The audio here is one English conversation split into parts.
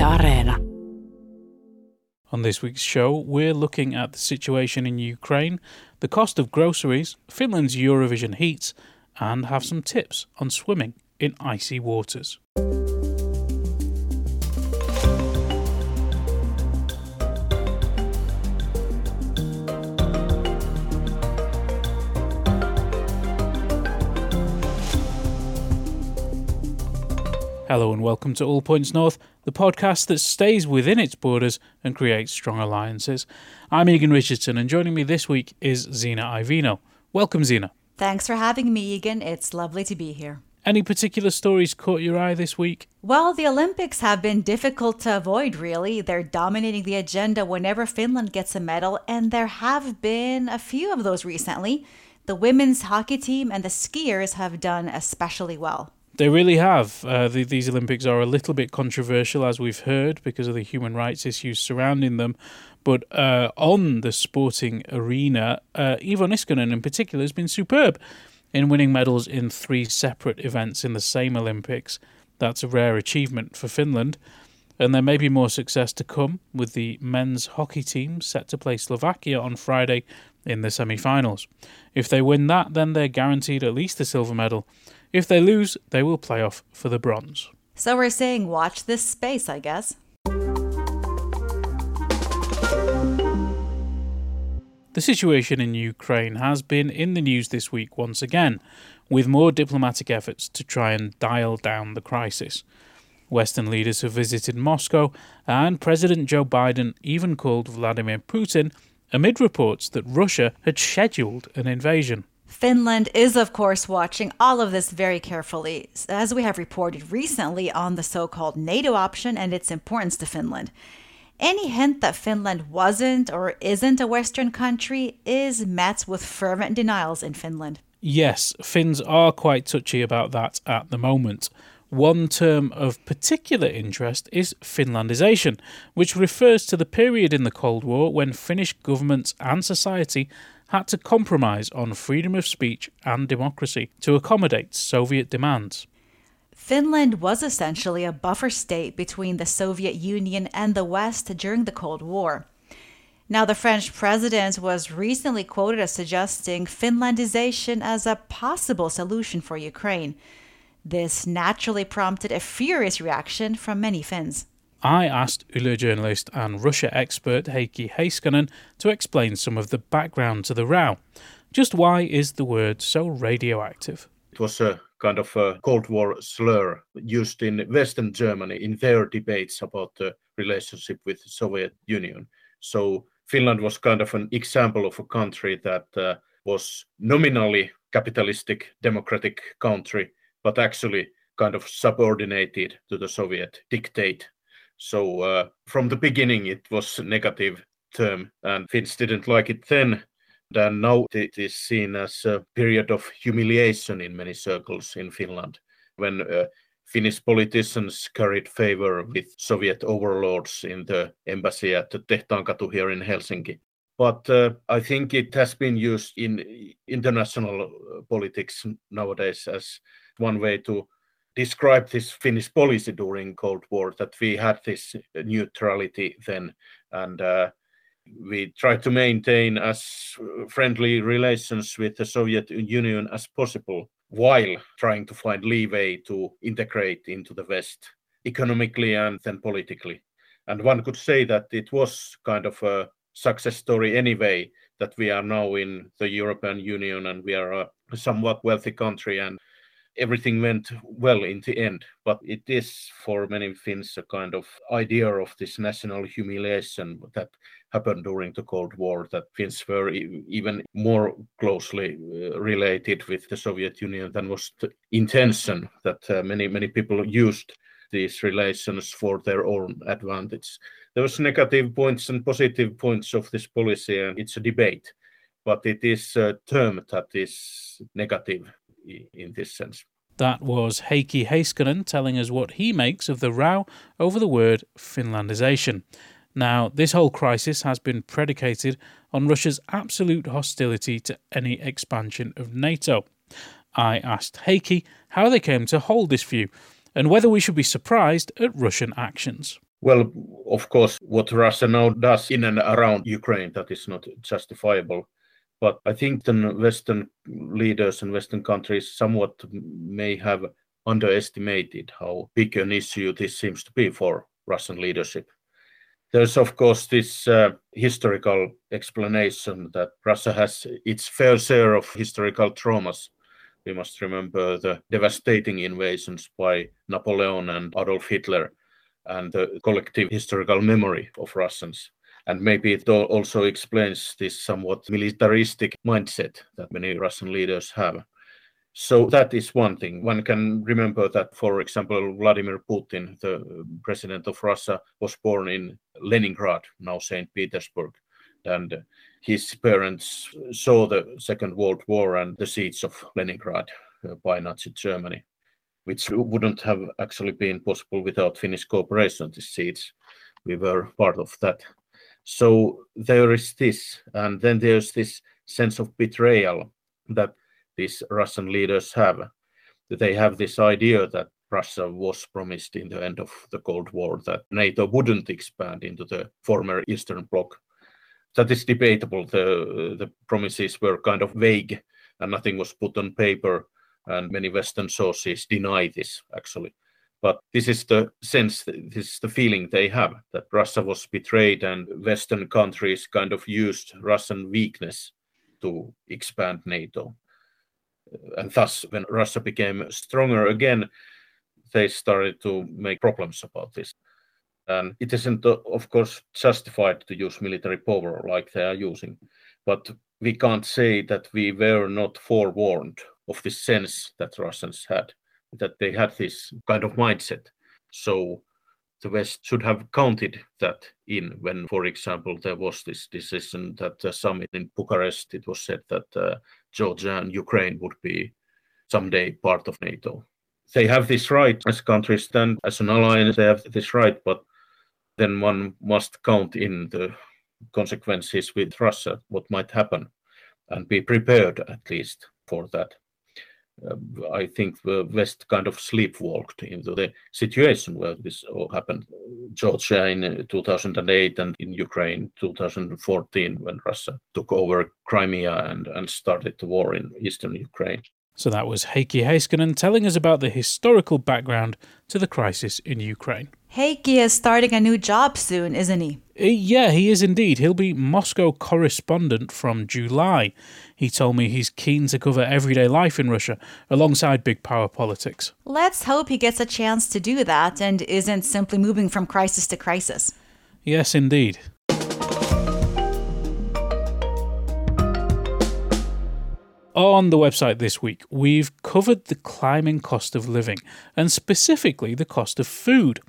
Yle Areena. On this week's show, we're looking at the situation in Ukraine, the cost of groceries, Finland's Eurovision heats, and have some tips on swimming in icy waters. Hello and welcome to All Points North, the podcast that stays within its borders and creates strong alliances. I'm Egan Richardson, and joining me this week is Zena Iovino. Welcome, Zena. Thanks for having me, Egan. It's lovely to be here. Any particular stories caught your eye this week? Well, the Olympics have been difficult to avoid, really. They're dominating the agenda whenever Finland gets a medal, and there have been a few of those recently. The women's hockey team and the skiers have done especially well. They really have. Uh, the, these Olympics are a little bit controversial, as we've heard, because of the human rights issues surrounding them. But uh, on the sporting arena, uh, Iivo Niskanen in particular has been superb in winning medals in three separate events in the same Olympics. That's a rare achievement for Finland. And there may be more success to come with the men's hockey team set to play Slovakia on Friday in the semi finals. If they win that, then they're guaranteed at least a silver medal. If they lose, they will play off for the bronze. So we're saying watch this space, I guess. The situation in Ukraine has been in the news this week once again, with more diplomatic efforts to try and dial down the crisis. Western leaders have visited Moscow, and President Joe Biden even called Vladimir Putin amid reports that Russia had scheduled an invasion. Finland is, of course, watching all of this very carefully, as we have reported recently on the so called NATO option and its importance to Finland. Any hint that Finland wasn't or isn't a Western country is met with fervent denials in Finland. Yes, Finns are quite touchy about that at the moment. One term of particular interest is Finlandisation, which refers to the period in the Cold War when Finnish governments and society had to compromise on freedom of speech and democracy to accommodate Soviet demands. Finland was essentially a buffer state between the Soviet Union and the West during the Cold War. Now, the French president was recently quoted as suggesting Finlandization as a possible solution for Ukraine. This naturally prompted a furious reaction from many Finns. I asked Yle journalist and Russia expert Heikki Heiskanen to explain some of the background to the row. Just why is the word so radioactive? It was a kind of a Cold War slur used in Western Germany in their debates about the relationship with the Soviet Union. So Finland was kind of an example of a country that uh, was nominally capitalistic democratic country, but actually kind of subordinated to the Soviet dictate so uh, from the beginning, it was a negative term, and Finns didn't like it then. And now it is seen as a period of humiliation in many circles in Finland, when uh, Finnish politicians carried favor with Soviet overlords in the embassy at the Tehtaankatu here in Helsinki. But uh, I think it has been used in international uh, politics nowadays as one way to describe this Finnish policy during Cold War that we had this neutrality then, and uh, we tried to maintain as friendly relations with the Soviet Union as possible, while trying to find leeway to integrate into the West economically and then politically. And one could say that it was kind of a success story anyway that we are now in the European Union and we are a somewhat wealthy country and everything went well in the end. But it is for many Finns a kind of idea of this national humiliation that happened during the Cold War, that Finns were even more closely uh, related with the Soviet Union than was the intention that uh, many, many people used these relations for their own advantage. There was negative points and positive points of this policy, and it's a debate, but it is a term that is negative in this sense. That was Heikki Heiskanen telling us what he makes of the row over the word Finlandisation. Now, this whole crisis has been predicated on Russia's absolute hostility to any expansion of NATO. I asked Heikki how they came to hold this view and whether we should be surprised at Russian actions. Well, of course, what Russia now does in and around Ukraine, that is not justifiable. But I think the Western leaders and Western countries somewhat may have underestimated how big an issue this seems to be for Russian leadership. There's, of course, this uh, historical explanation that Russia has its fair share of historical traumas. We must remember the devastating invasions by Napoleon and Adolf Hitler and the collective historical memory of Russians. And maybe it also explains this somewhat militaristic mindset that many Russian leaders have. So that is one thing. One can remember that, for example, Vladimir Putin, the president of Russia, was born in Leningrad, now St. Petersburg. And his parents saw the Second World War and the siege of Leningrad uh, by Nazi Germany, which wouldn't have actually been possible without Finnish cooperation, this siege. We were part of that. So there is this. And then there's this sense of betrayal that these Russian leaders have. They have this idea that Russia was promised in the end of the Cold War that NATO wouldn't expand into the former Eastern Bloc. That is debatable. The, the promises were kind of vague and nothing was put on paper, and many Western sources deny this actually. But this is the sense, this is the feeling they have that Russia was betrayed and Western countries kind of used Russian weakness to expand NATO. And thus when Russia became stronger again, they started to make problems about this. And it isn't, uh, of course, justified to use military power like they are using, but we can't say that we were not forewarned of the sense that Russians had, that they had this kind of mindset. So the West should have counted that in when, for example, there was this decision that the summit in Bucharest, it was said that uh, Georgia and Ukraine would be someday part of NATO. They have this right as countries, then as an alliance, they have this right, but then one must count in the consequences with Russia, what might happen, and be prepared at least for that. Uh, I think the West kind of sleepwalked into the situation where this all happened. Georgia in 2008 and in Ukraine 2014 when Russia took over Crimea and, and started the war in eastern Ukraine. So that was Heikki Heiskanen telling us about the historical background to the crisis in Ukraine. Heikki is starting a new job soon, isn't he? Uh, yeah, he is indeed. He'll be Moscow correspondent from July. He told me he's keen to cover everyday life in Russia alongside big power politics. Let's hope he gets a chance to do that and isn't simply moving from crisis to crisis. Yes, indeed. On the website this week, we've covered the climbing cost of living and specifically the cost of food.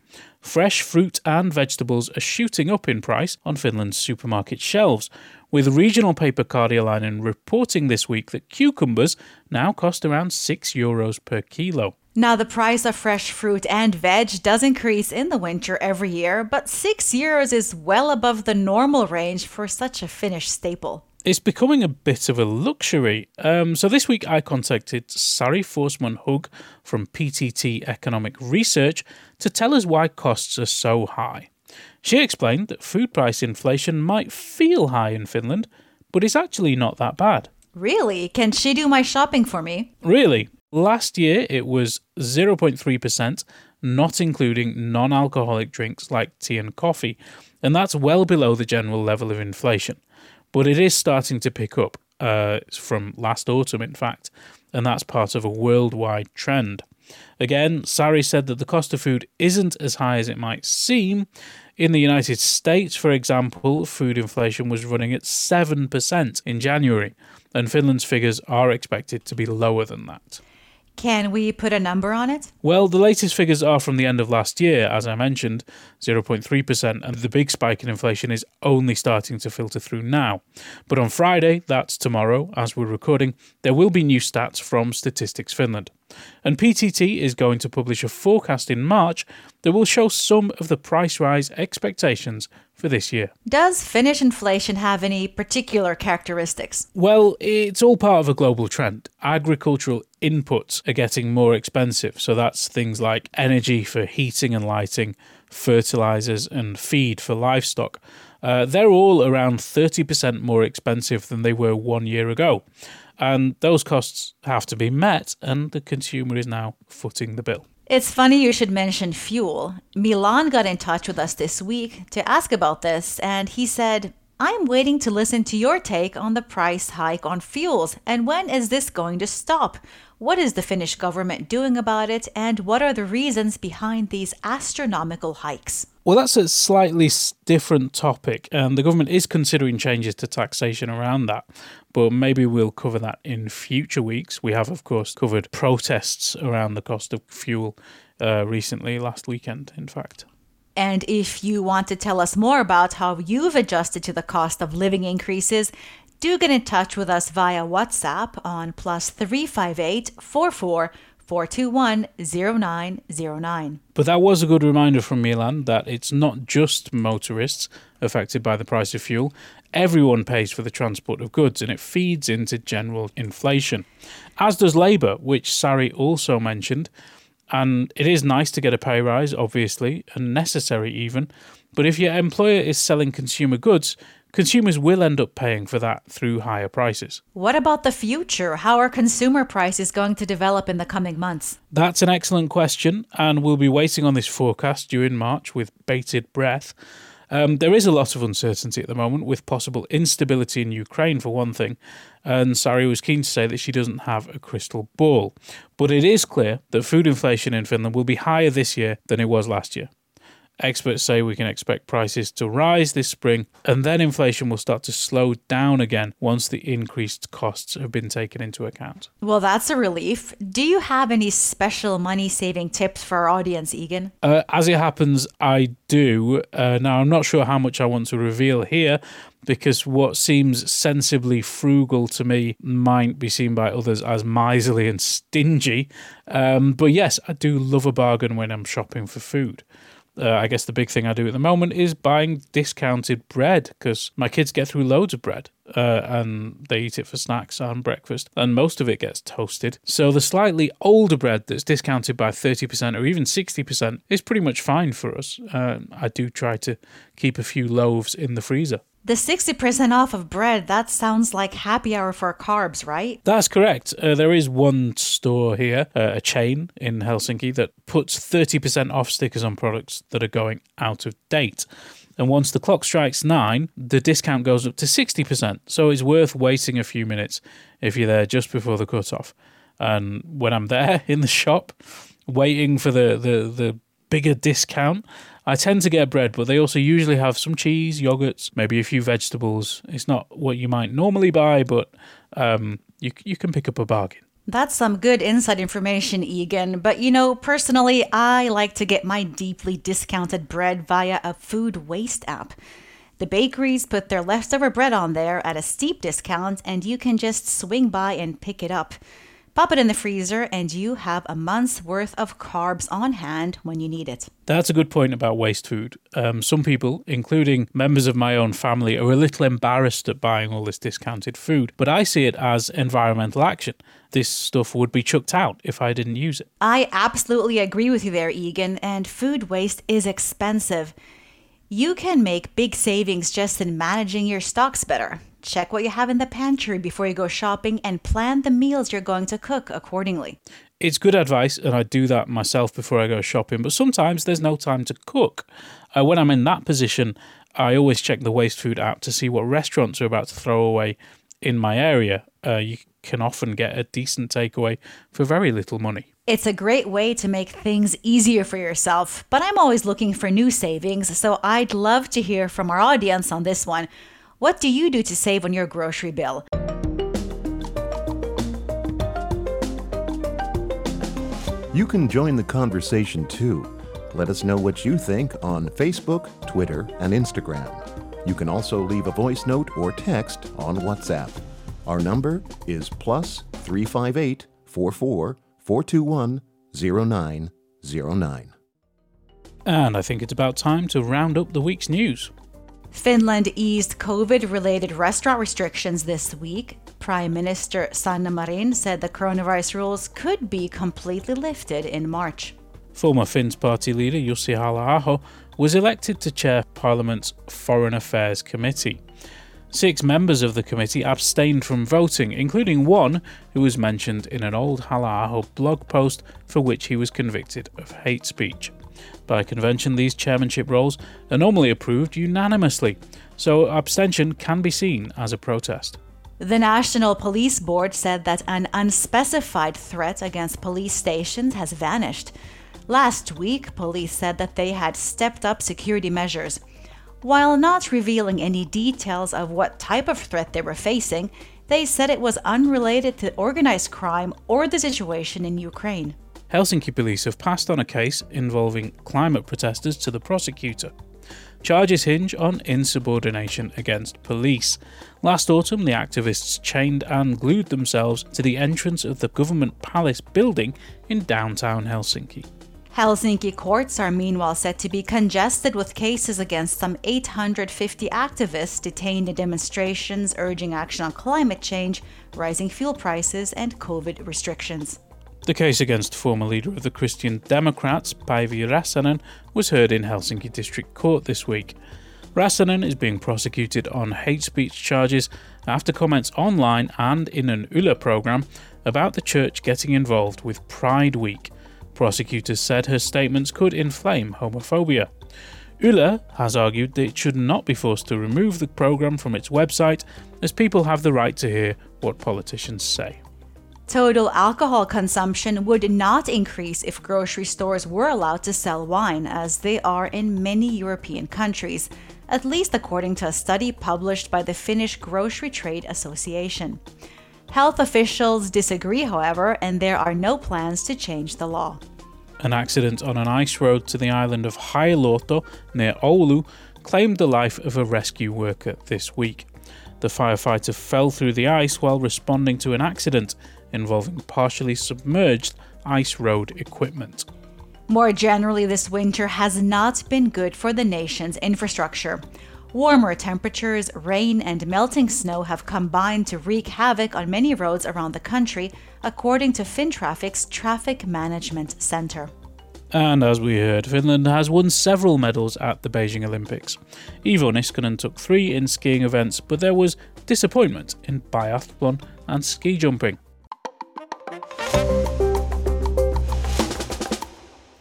Fresh fruit and vegetables are shooting up in price on Finland's supermarket shelves, with regional paper Karjalainen reporting this week that cucumbers now cost around 6 euros per kilo. Now, the price of fresh fruit and veg does increase in the winter every year, but 6 euros is well above the normal range for such a Finnish staple it's becoming a bit of a luxury. Um, so this week I contacted Sari Forsman-Hugg from PTT Economic Research to tell us why costs are so high. She explained that food price inflation might feel high in Finland, but it's actually not that bad. Really? Can she do my shopping for me? Really? Last year it was 0.3%, not including non alcoholic drinks like tea and coffee, and that's well below the general level of inflation but it is starting to pick up uh, from last autumn, in fact, and that's part of a worldwide trend. Again, Sari said that the cost of food isn't as high as it might seem. In the United States, for example, food inflation was running at 7% in January, and Finland's figures are expected to be lower than that. Can we put a number on it? Well, the latest figures are from the end of last year, as I mentioned, 0.3%, and the big spike in inflation is only starting to filter through now. But on Friday, that's tomorrow, as we're recording, there will be new stats from Statistics Finland. And PTT is going to publish a forecast in March that will show some of the price rise expectations for this year. Does Finnish inflation have any particular characteristics? Well, it's all part of a global trend. Agricultural inputs are getting more expensive. So that's things like energy for heating and lighting, fertilizers, and feed for livestock. Uh, they're all around 30% more expensive than they were one year ago. And those costs have to be met, and the consumer is now footing the bill. It's funny you should mention fuel. Milan got in touch with us this week to ask about this, and he said, I'm waiting to listen to your take on the price hike on fuels, and when is this going to stop? What is the Finnish government doing about it, and what are the reasons behind these astronomical hikes? Well, that's a slightly different topic, and the government is considering changes to taxation around that. But maybe we'll cover that in future weeks. We have, of course, covered protests around the cost of fuel uh, recently, last weekend, in fact. And if you want to tell us more about how you've adjusted to the cost of living increases, do get in touch with us via WhatsApp on plus 358 44 421 But that was a good reminder from Milan that it's not just motorists affected by the price of fuel. Everyone pays for the transport of goods and it feeds into general inflation. As does labour, which Sari also mentioned. And it is nice to get a pay rise, obviously, and necessary even. But if your employer is selling consumer goods, consumers will end up paying for that through higher prices. What about the future? How are consumer prices going to develop in the coming months? That's an excellent question, and we'll be waiting on this forecast during March with bated breath. Um, there is a lot of uncertainty at the moment, with possible instability in Ukraine, for one thing. And Sari was keen to say that she doesn't have a crystal ball. But it is clear that food inflation in Finland will be higher this year than it was last year. Experts say we can expect prices to rise this spring, and then inflation will start to slow down again once the increased costs have been taken into account. Well, that's a relief. Do you have any special money saving tips for our audience, Egan? Uh, as it happens, I do. Uh, now, I'm not sure how much I want to reveal here, because what seems sensibly frugal to me might be seen by others as miserly and stingy. Um, but yes, I do love a bargain when I'm shopping for food uh, I guess the big thing I do at the moment is buying discounted bread because my kids get through loads of bread uh, and they eat it for snacks and breakfast, and most of it gets toasted. So the slightly older bread that's discounted by 30% or even 60% is pretty much fine for us. Uh, I do try to keep a few loaves in the freezer. The 60% off of bread, that sounds like happy hour for carbs, right? That's correct. Uh, there is one store here, uh, a chain in Helsinki, that puts 30% off stickers on products that are going out of date. And once the clock strikes nine, the discount goes up to 60%. So it's worth waiting a few minutes if you're there just before the cutoff. And when I'm there in the shop, waiting for the, the, the bigger discount, I tend to get bread, but they also usually have some cheese, yogurts, maybe a few vegetables. It's not what you might normally buy, but um, you you can pick up a bargain. That's some good inside information, Egan. But you know, personally, I like to get my deeply discounted bread via a food waste app. The bakeries put their leftover bread on there at a steep discount, and you can just swing by and pick it up. Pop it in the freezer, and you have a month's worth of carbs on hand when you need it. That's a good point about waste food. Um, some people, including members of my own family, are a little embarrassed at buying all this discounted food, but I see it as environmental action. This stuff would be chucked out if I didn't use it. I absolutely agree with you there, Egan, and food waste is expensive. You can make big savings just in managing your stocks better. Check what you have in the pantry before you go shopping and plan the meals you're going to cook accordingly. It's good advice, and I do that myself before I go shopping, but sometimes there's no time to cook. Uh, when I'm in that position, I always check the waste food app to see what restaurants are about to throw away in my area. Uh, you can often get a decent takeaway for very little money. It's a great way to make things easier for yourself, but I'm always looking for new savings, so I'd love to hear from our audience on this one. What do you do to save on your grocery bill? You can join the conversation too. Let us know what you think on Facebook, Twitter, and Instagram. You can also leave a voice note or text on WhatsApp. Our number is plus 358 44 421 0909. And I think it's about time to round up the week's news. Finland eased COVID related restaurant restrictions this week. Prime Minister Sanna Marin said the coronavirus rules could be completely lifted in March. Former Finns party leader Jussi Halla-aho was elected to chair Parliament's Foreign Affairs Committee. Six members of the committee abstained from voting, including one who was mentioned in an old Halla-aho blog post for which he was convicted of hate speech. By convention, these chairmanship roles are normally approved unanimously, so abstention can be seen as a protest. The National Police Board said that an unspecified threat against police stations has vanished. Last week, police said that they had stepped up security measures. While not revealing any details of what type of threat they were facing, they said it was unrelated to organized crime or the situation in Ukraine. Helsinki police have passed on a case involving climate protesters to the prosecutor. Charges hinge on insubordination against police. Last autumn, the activists chained and glued themselves to the entrance of the government palace building in downtown Helsinki. Helsinki courts are meanwhile said to be congested with cases against some 850 activists detained in demonstrations urging action on climate change, rising fuel prices, and COVID restrictions. The case against former leader of the Christian Democrats, Päivi Räsänen, was heard in Helsinki District Court this week. Räsänen is being prosecuted on hate speech charges after comments online and in an Yle program about the church getting involved with Pride Week. Prosecutors said her statements could inflame homophobia. Yle has argued that it should not be forced to remove the program from its website, as people have the right to hear what politicians say. Total alcohol consumption would not increase if grocery stores were allowed to sell wine, as they are in many European countries, at least according to a study published by the Finnish Grocery Trade Association. Health officials disagree, however, and there are no plans to change the law. An accident on an ice road to the island of Hailuoto near Oulu claimed the life of a rescue worker this week. The firefighter fell through the ice while responding to an accident involving partially submerged ice road equipment. More generally, this winter has not been good for the nation's infrastructure. Warmer temperatures, rain, and melting snow have combined to wreak havoc on many roads around the country, according to Fintraffic's Traffic Management Center. And as we heard, Finland has won several medals at the Beijing Olympics. Iivo Niskanen took three in skiing events, but there was disappointment in biathlon and ski jumping.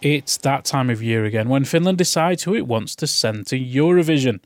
It's that time of year again when Finland decides who it wants to send to Eurovision.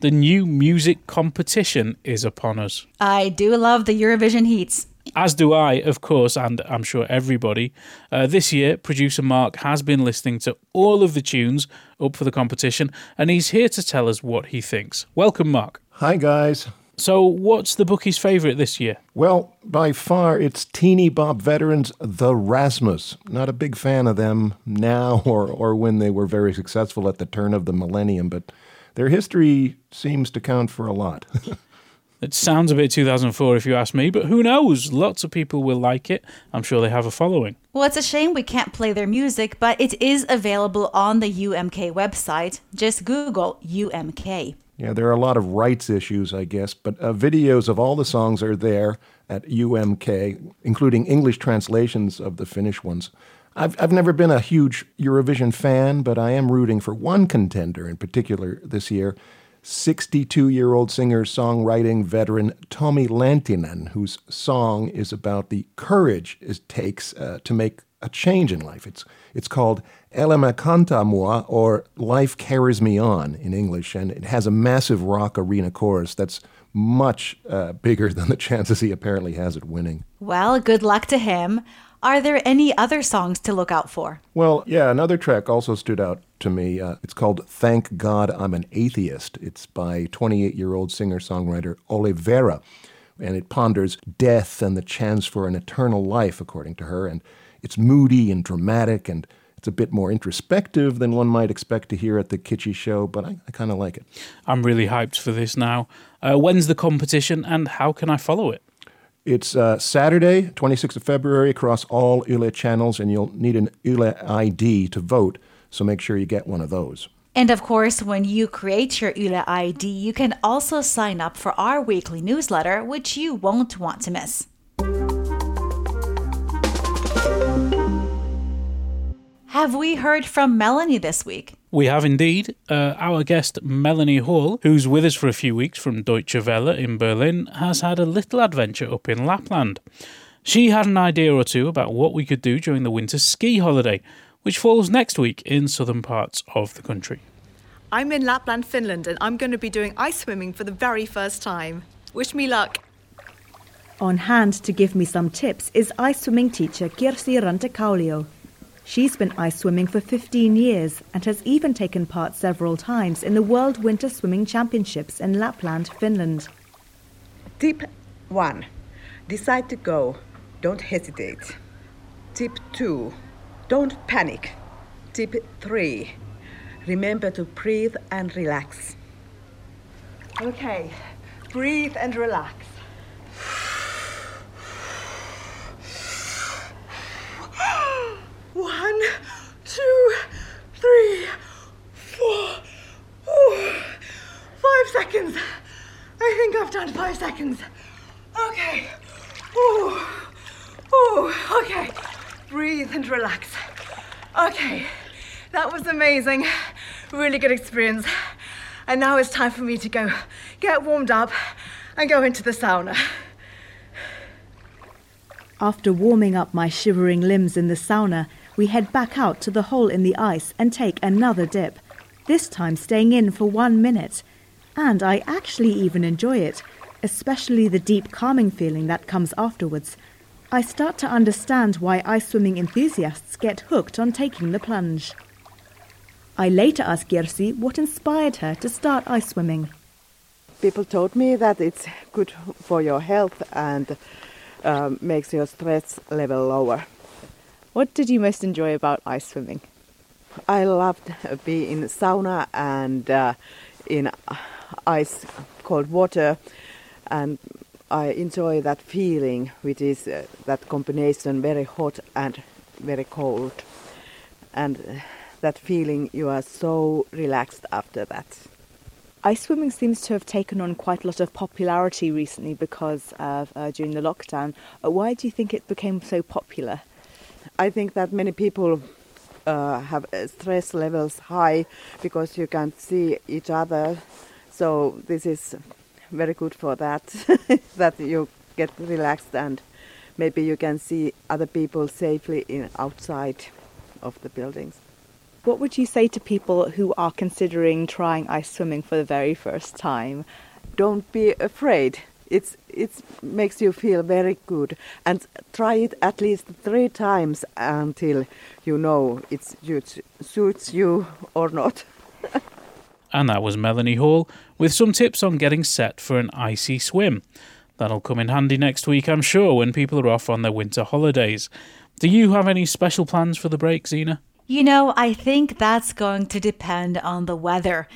The new music competition is upon us. I do love the Eurovision heats. As do I, of course, and I'm sure everybody. Uh, this year, producer Mark has been listening to all of the tunes up for the competition, and he's here to tell us what he thinks. Welcome, Mark. Hi, guys. So, what's the bookie's favourite this year? Well, by far, it's teeny bop veterans, the Rasmus. Not a big fan of them now or, or when they were very successful at the turn of the millennium, but their history seems to count for a lot. it sounds a bit 2004 if you ask me, but who knows? Lots of people will like it. I'm sure they have a following. Well, it's a shame we can't play their music, but it is available on the UMK website. Just Google UMK. Yeah, there are a lot of rights issues, I guess, but uh, videos of all the songs are there at UMK, including English translations of the Finnish ones. I've, I've never been a huge Eurovision fan, but I am rooting for one contender in particular this year 62 year old singer songwriting veteran Tommi Läntinen, whose song is about the courage it takes uh, to make a change in life. It's, it's called Elämä kantaa mua, or Life Carries Me On in English, and it has a massive rock arena chorus that's much uh, bigger than the chances he apparently has at winning. Well, good luck to him. Are there any other songs to look out for? Well, yeah, another track also stood out to me. Uh, it's called Thank God I'm an Atheist. It's by 28 year old singer songwriter Olivera, and it ponders death and the chance for an eternal life, according to her. And it's moody and dramatic, and it's a bit more introspective than one might expect to hear at the kitschy show, but I, I kind of like it. I'm really hyped for this now. Uh, when's the competition, and how can I follow it? It's uh, Saturday, 26th of February, across all Yle channels, and you'll need an Yle ID to vote, so make sure you get one of those. And of course, when you create your Yle ID, you can also sign up for our weekly newsletter, which you won't want to miss. Have we heard from Melanie this week? We have indeed. Uh, our guest, Melanie Hall, who's with us for a few weeks from Deutsche Welle in Berlin, has had a little adventure up in Lapland. She had an idea or two about what we could do during the winter ski holiday, which falls next week in southern parts of the country. I'm in Lapland, Finland, and I'm going to be doing ice swimming for the very first time. Wish me luck. On hand to give me some tips is ice swimming teacher Kirsi Rantakaulio. She's been ice swimming for 15 years and has even taken part several times in the World Winter Swimming Championships in Lapland, Finland. Tip 1. Decide to go. Don't hesitate. Tip 2. Don't panic. Tip 3. Remember to breathe and relax. Okay, breathe and relax. One, two, three, four, ooh, five seconds. I think I've done five seconds. Okay. Ooh, ooh, okay. Breathe and relax. Okay, that was amazing. Really good experience. And now it's time for me to go get warmed up and go into the sauna. After warming up my shivering limbs in the sauna, we head back out to the hole in the ice and take another dip, this time staying in for one minute. And I actually even enjoy it, especially the deep calming feeling that comes afterwards. I start to understand why ice swimming enthusiasts get hooked on taking the plunge. I later asked Kirsi what inspired her to start ice swimming. People told me that it's good for your health and um, makes your stress level lower. What did you most enjoy about ice swimming? I loved being in sauna and uh, in ice cold water, and I enjoy that feeling, which is uh, that combination very hot and very cold, and uh, that feeling you are so relaxed after that. Ice swimming seems to have taken on quite a lot of popularity recently because of uh, during the lockdown. Uh, why do you think it became so popular? I think that many people uh, have uh, stress levels high because you can't see each other. So this is very good for that, that you get relaxed and maybe you can see other people safely in outside of the buildings. What would you say to people who are considering trying ice swimming for the very first time? Don't be afraid. It's it makes you feel very good, and try it at least three times until you know it suits you or not. And that was Melanie Hall with some tips on getting set for an icy swim. That'll come in handy next week, I'm sure, when people are off on their winter holidays. Do you have any special plans for the break, Zena? You know, I think that's going to depend on the weather.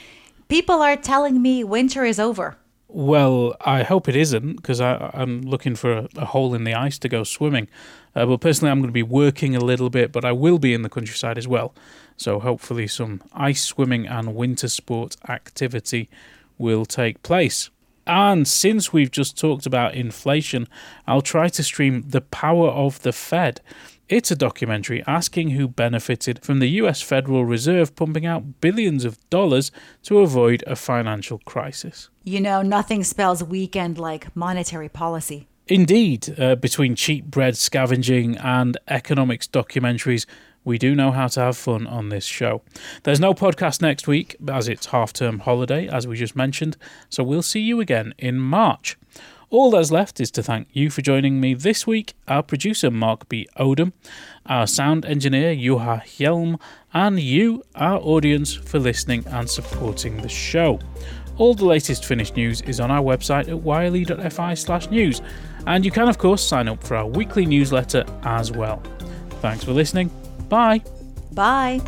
People are telling me winter is over. Well, I hope it isn't because I'm looking for a, a, hole in the ice to go swimming. Uh, but personally, I'm going to be working a little bit, but I will be in the countryside as well. So hopefully, some ice swimming and winter sport activity will take place. And since we've just talked about inflation, I'll try to stream The Power of the Fed. It's a documentary asking who benefited from the US Federal Reserve pumping out billions of dollars to avoid a financial crisis. You know, nothing spells weekend like monetary policy. Indeed, uh, between cheap bread scavenging and economics documentaries, we do know how to have fun on this show. There's no podcast next week as it's half term holiday, as we just mentioned, so we'll see you again in March. All that's left is to thank you for joining me this week, our producer Mark B. Odom, our sound engineer Juha Hjelm, and you, our audience, for listening and supporting the show. All the latest Finnish news is on our website at yle.fi slash news, and you can, of course, sign up for our weekly newsletter as well. Thanks for listening. Bye. Bye.